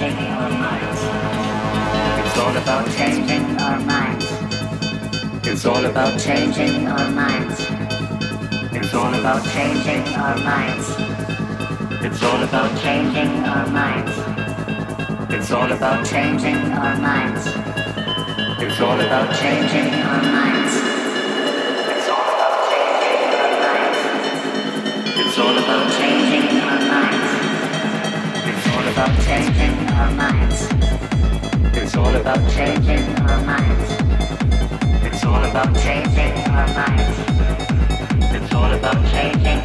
It's all about changing our minds. It's all about changing our minds. It's all about changing our minds. It's all about changing our minds. It's all about changing our minds. It's all about changing our minds. It's all about changing our minds. It's all about changing our minds. Changing our minds. It's all about changing our minds. It's all about changing our minds. It's all about changing.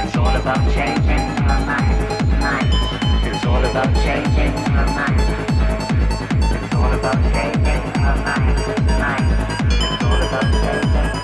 It's all about changing our minds. Minds. It's all about changing our minds. It's all about changing our minds. Minds. It's all about changing.